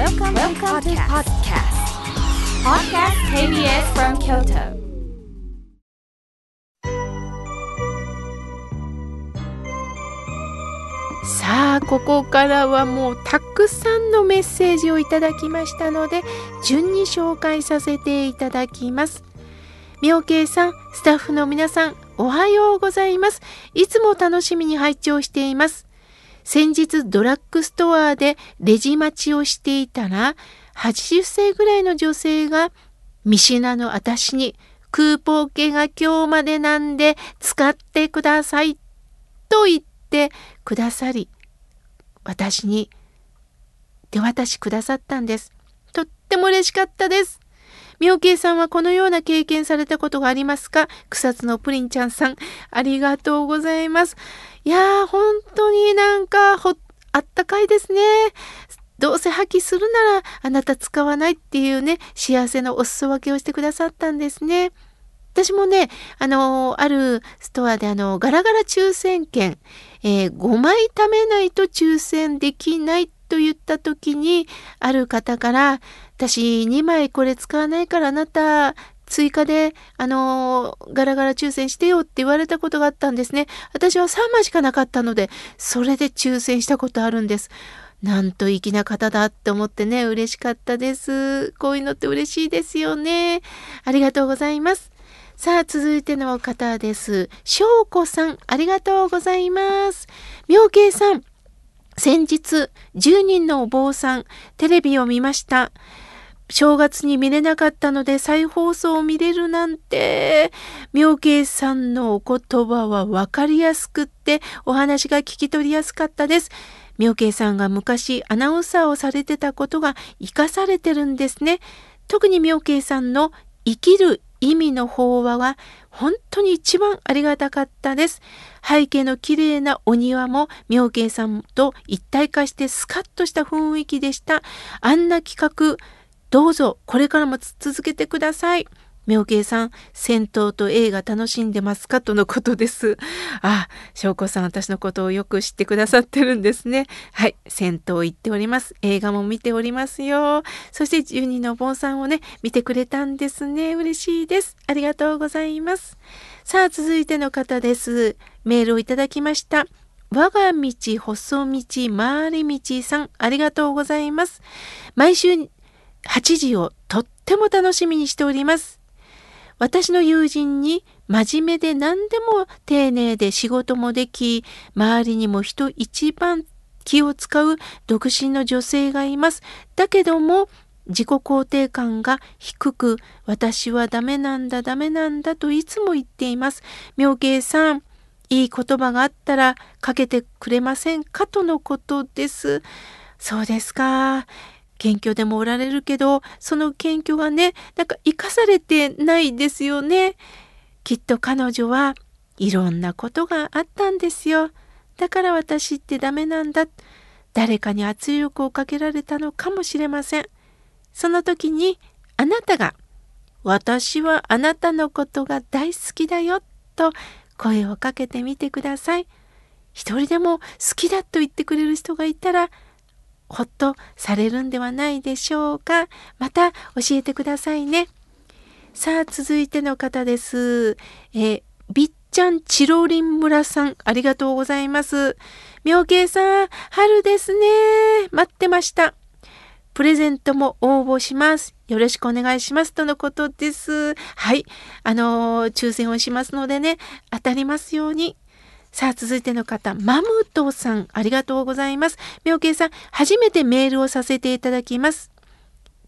Welcome, Welcome to podcast. Podcast KBS from Kyoto. さあここからはもうたくさんのメッセージをいただきましたので順に紹介させていただきます妙慶さんスタッフの皆さんおはようございますいつも楽しみに拝聴しています先日ドラッグストアでレジ待ちをしていたら80歳ぐらいの女性が見品の私にクーポン券が今日までなんで使ってくださいと言ってくださり私に手渡しくださったんです。とっても嬉しかったです。妙慶さんはこのような経験されたことがありますか？草津のプリンちゃんさん、ありがとうございます。いやー、本当になんかほ、あったかいですね。どうせ破棄するならあなた使わないっていうね、幸せのお裾分けをしてくださったんですね。私もね、あのあるストアであの、ガラガラ抽選券、えー、5枚貯めないと抽選できないと言った時に、ある方から、私2枚これ使わないからあなた追加で、あのー、ガラガラ抽選してよって言われたことがあったんですね。私は3枚しかなかったので、それで抽選したことあるんです。なんと粋な方だって思ってね、嬉しかったです。こういうのって嬉しいですよね。ありがとうございます。さあ、続いての方です。翔子さん、ありがとうございます。妙慶さん、先日、10人のお坊さん、テレビを見ました。正月に見れなかったので再放送を見れるなんて、妙慶さんのお言葉はわかりやすくってお話が聞き取りやすかったです。妙慶さんが昔アナウンサーをされてたことが活かされてるんですね。特に妙慶さんの生きる意味の法話は本当に一番ありがたかったです。背景の綺麗なお庭も妙慶さんと一体化してスカッとした雰囲気でした。あんな企画、どうぞこれからも続けてください。妙慶さん、戦闘と映画楽しんでますか？とのことです。あ、翔子さん、私のことをよく知ってくださってるんですね。はい、戦闘行っております。映画も見ておりますよ。そして、十二の坊さんをね、見てくれたんですね。嬉しいです。ありがとうございます。さあ、続いての方です。メールをいただきました。我が道、細道、回り道さん、ありがとうございます。毎週8時をとっても楽しみにしております。私の友人に真面目で何でも丁寧で仕事もでき、周りにも人一番気を使う独身の女性がいます。だけども、自己肯定感が低く、私はダメなんだ、ダメなんだといつも言っています。妙慶さん、いい言葉があったらかけてくれませんか？とのことです。そうですか。謙虚でもおられるけど、その謙虚がね、なんか生かされてないですよね。きっと彼女はいろんなことがあったんですよ。だから私ってダメなんだ。誰かに圧力をかけられたのかもしれません。その時にあなたが私はあなたのことが大好きだよと声をかけてみてください。一人でも好きだと言ってくれる人がいたらほっとされるんではないでしょうか？また教えてくださいね。さあ、続いての方です。え、びっちゃんチロリン村さん、ありがとうございます。妙慶さん、春ですね。待ってました。プレゼントも応募します。よろしくお願いします。とのことです。はい。あのー、抽選をしますのでね、当たりますように。さあ、続いての方、マムトさん、ありがとうございます。妙慶さん、初めてメールをさせていただきます。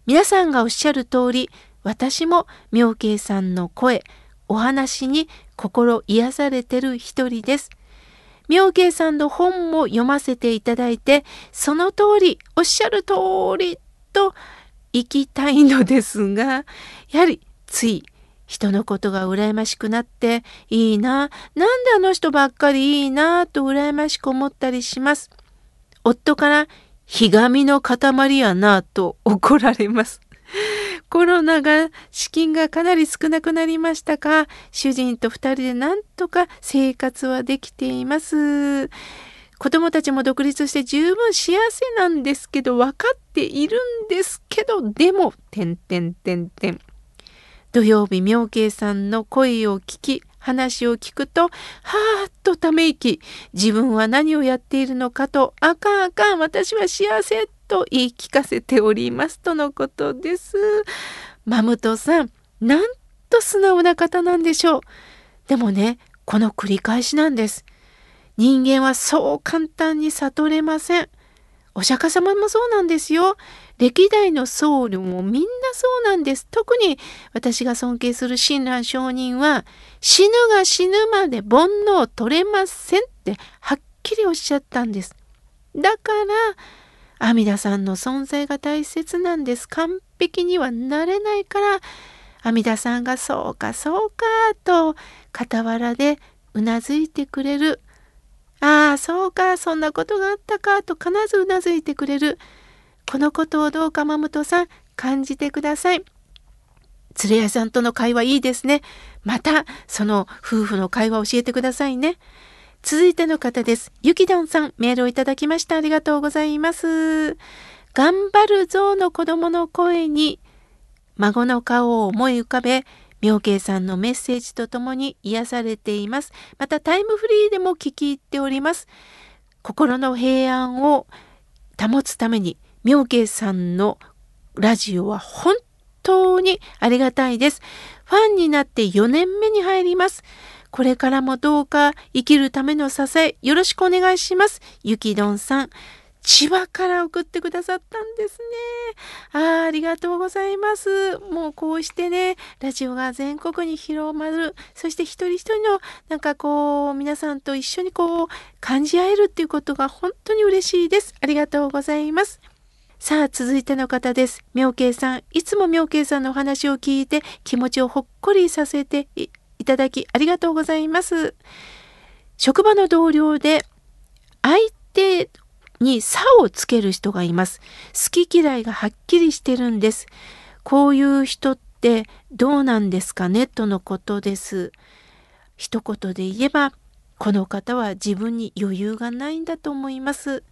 皆さんがおっしゃる通り、私も妙慶さんの声、お話に心癒されてる一人です。妙慶さんの本も読ませていただいて、その通り、おっしゃる通りと行きたいのですが、やはりつい人のことが羨ましくなっていいな、なんであの人ばっかりいいなと羨ましく思ったりします。夫からひがみの塊やなと怒られます。コロナが資金がかなり少なくなりましたが、主人と二人でなんとか生活はできています。子供たちも独立して十分幸せなんですけど、分かっているんですけど、でも、てんてんてんてん。土曜日、妙慶さんの声を聞き、話を聞くと、はーっとため息、自分は何をやっているのかと、あかんあかん、私は幸せと言い聞かせておりますとのことです。マムトさん、なんと素直な方なんでしょう。でもね、この繰り返しなんです。人間はそう簡単に悟れません。お釈迦様もそうなんですよ。歴代の僧侶もみんなそうなんです。特に私が尊敬する親鸞上人は死ぬが死ぬまで煩悩取れませんってはっきりおっしゃったんです。だから阿弥陀さんの存在が大切なんです。完璧にはなれないから阿弥陀さんがそうかそうかと傍らでうなずいてくれる。ああ、そうか、そんなことがあったか、と必ずうなずいてくれる。このことをどうか、まむとさん、感じてください。鶴屋さんとの会話いいですね。また、その夫婦の会話教えてくださいね。続いての方です。ゆきどんさん、メールをいただきました。ありがとうございます。頑張るぞの子供の声に、孫の顔を思い浮かべ、妙慶さんのメッセージとともに癒されています。またタイムフリーでも聞き入っております。心の平安を保つために妙慶さんのラジオは本当にありがたいです。ファンになって4年目に入ります。これからもどうか生きるための支えよろしくお願いします。ゆきどんさん。千葉から送ってくださったんですね。あありがとうございます。もうこうしてね、ラジオが全国に広まる。そして一人一人のなんかこう、皆さんと一緒にこう、感じ合えるっていうことが本当に嬉しいです。ありがとうございます。さあ、続いての方です。妙慶さん。いつも妙慶さんのお話を聞いて気持ちをほっこりさせていただきありがとうございます。職場の同僚で相手に差をつける人がいます。好き嫌いがはっきりしてるんです。こういう人ってどうなんですかねとのことです。一言で言えば、この方は自分に余裕がないんだと思います。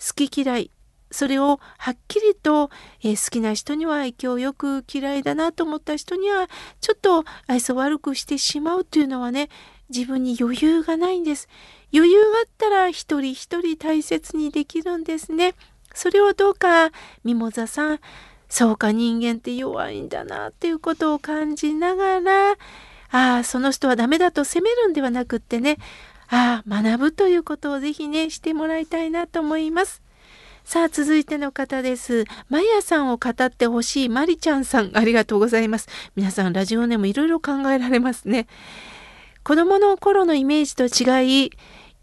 好き嫌い、それをはっきりと、えー、好きな人には今日よく嫌いだなと思った人にはちょっと愛想悪くしてしまうというのはね自分に余裕がないんです。余裕があったら一人一人大切にできるんですね。それをどうかミモザさんそうか人間って弱いんだなっていうことを感じながらああその人はダメだと責めるんではなくってねああ学ぶということをぜひねしてもらいたいなと思います。さあ続いての方です。マヤさんを語ってほしいマリちゃんさんありがとうございます。皆さんラジオネームいろいろ考えられますね。子供の頃のイメージと違い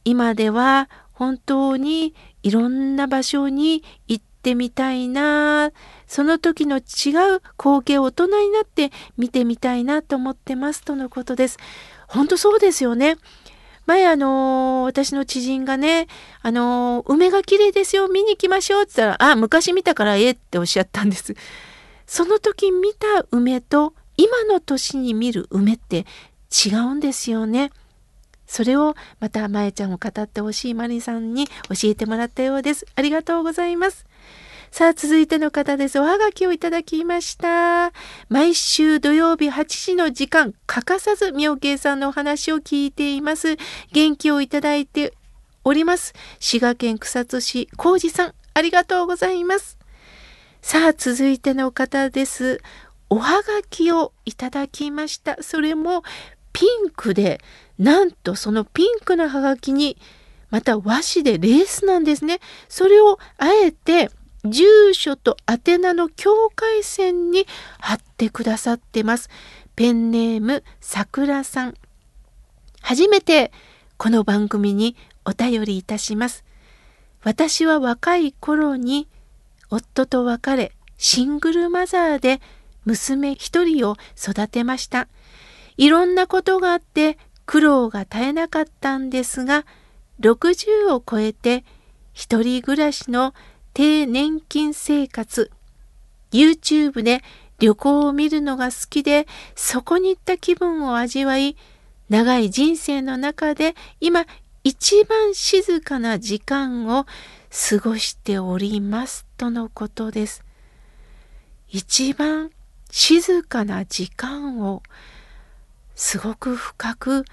今では本当にいろんな場所に行ってみたいなその時の違う光景を大人になって見てみたいなと思ってますとのことです。本当そうですよね。前あのー、私の知人がね、あのー、梅が綺麗ですよ、見に行きましょうって言ったら、あ、昔見たからええっておっしゃったんです。その時見た梅と今の年に見る梅って違うんですよね。それをまたまえちゃんを語ってほしいマリさんに教えてもらったようです。ありがとうございます。さあ、続いての方です。おはがきをいただきました。毎週土曜日8時の時間、欠かさず妙慶さんのお話を聞いています。元気をいただいております。滋賀県草津市浩二さん、ありがとうございます。さあ、続いての方です。おはがきをいただきました。それもピンクでなんとそのピンクのハガキにまた和紙でレースなんですね。それをあえて住所と宛名の境界線に貼ってくださってます。ペンネームさくらさん。初めてこの番組にお便りいたします。私は若い頃に夫と別れシングルマザーで娘一人を育てました。いろんなことがあって苦労が絶えなかったんですが、60を超えて一人暮らしの低年金生活、YouTube で旅行を見るのが好きで、そこに行った気分を味わい、長い人生の中で今一番静かな時間を過ごしておりますとのことです。一番静かな時間をすごく深く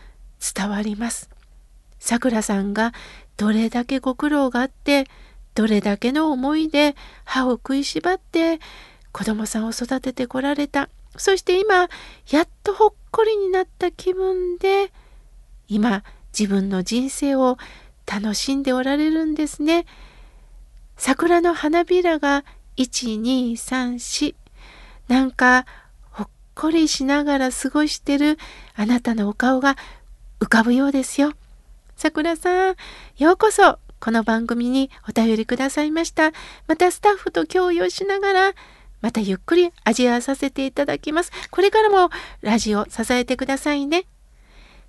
伝わります。さくらさんがどれだけご苦労があってどれだけの思いで歯を食いしばって子供さんを育ててこられたそして今やっとほっこりになった気分で今自分の人生を楽しんでおられるんですね。桜の花びらが1234なんかこりしながら過ごしてるあなたのお顔が浮かぶようですよ。桜さん、ようこそこの番組にお便りくださいました。またスタッフと共有しながら、またゆっくり味わわさせていただきます。これからもラジオ支えてくださいね。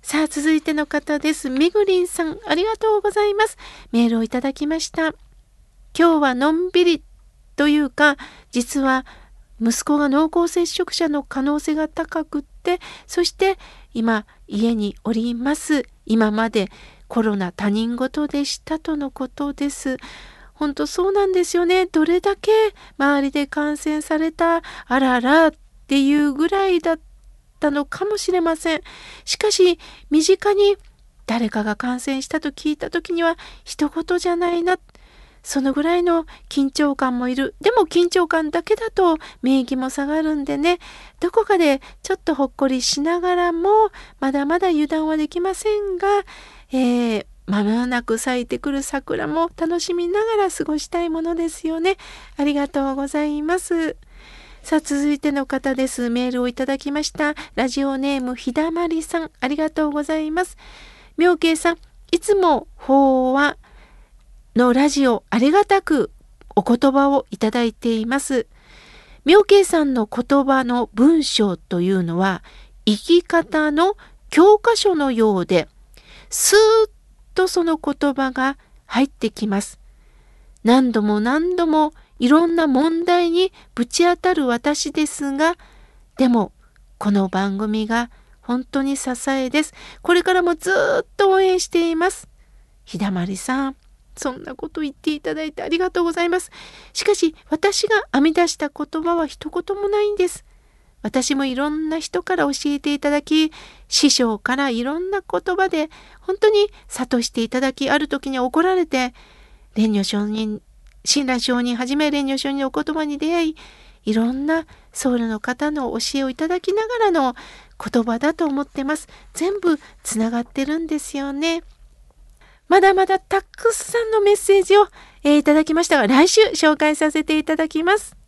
さあ、続いての方です。みぐりんさん、ありがとうございます。メールをいただきました。今日はのんびりというか、実は息子が濃厚接触者の可能性が高くって、そして今家におります。今までコロナ他人事でしたとのことです。本当そうなんですよね。どれだけ周りで感染されたあららっていうぐらいだったのかもしれません。しかし身近に誰かが感染したと聞いた時には一言じゃないな。そのぐらいの緊張感もいる。でも緊張感だけだと免疫も下がるんでね、どこかでちょっとほっこりしながらも、まだまだ油断はできませんが、えー、まもなく咲いてくる桜も楽しみながら過ごしたいものですよね。ありがとうございます。さあ、続いての方です。メールをいただきました。ラジオネームひだまりさん、ありがとうございます。妙慶さん、いつも法話のラジオありがたくお言葉をいただいています。妙慶さんの言葉の文章というのは生き方の教科書のようで、スーッとその言葉が入ってきます。何度も何度もいろんな問題にぶち当たる私ですが、でもこの番組が本当に支えです。これからもずっと応援しています。ひだまりさん、そんなこと言っていただいてありがとうございます。しかし、私が編み出した言葉は一言もないんです。私もいろんな人から教えていただき、師匠からいろんな言葉で本当に諭していただき、ある時に怒られて、蓮如上人、親鸞上人はじめ蓮如上人のお言葉に出会い、いろんな僧侶の方の教えをいただきながらの言葉だと思ってます。全部つながってるんですよね。まだまだたくさんのメッセージを、えー、いただきましたが、来週紹介させていただきます。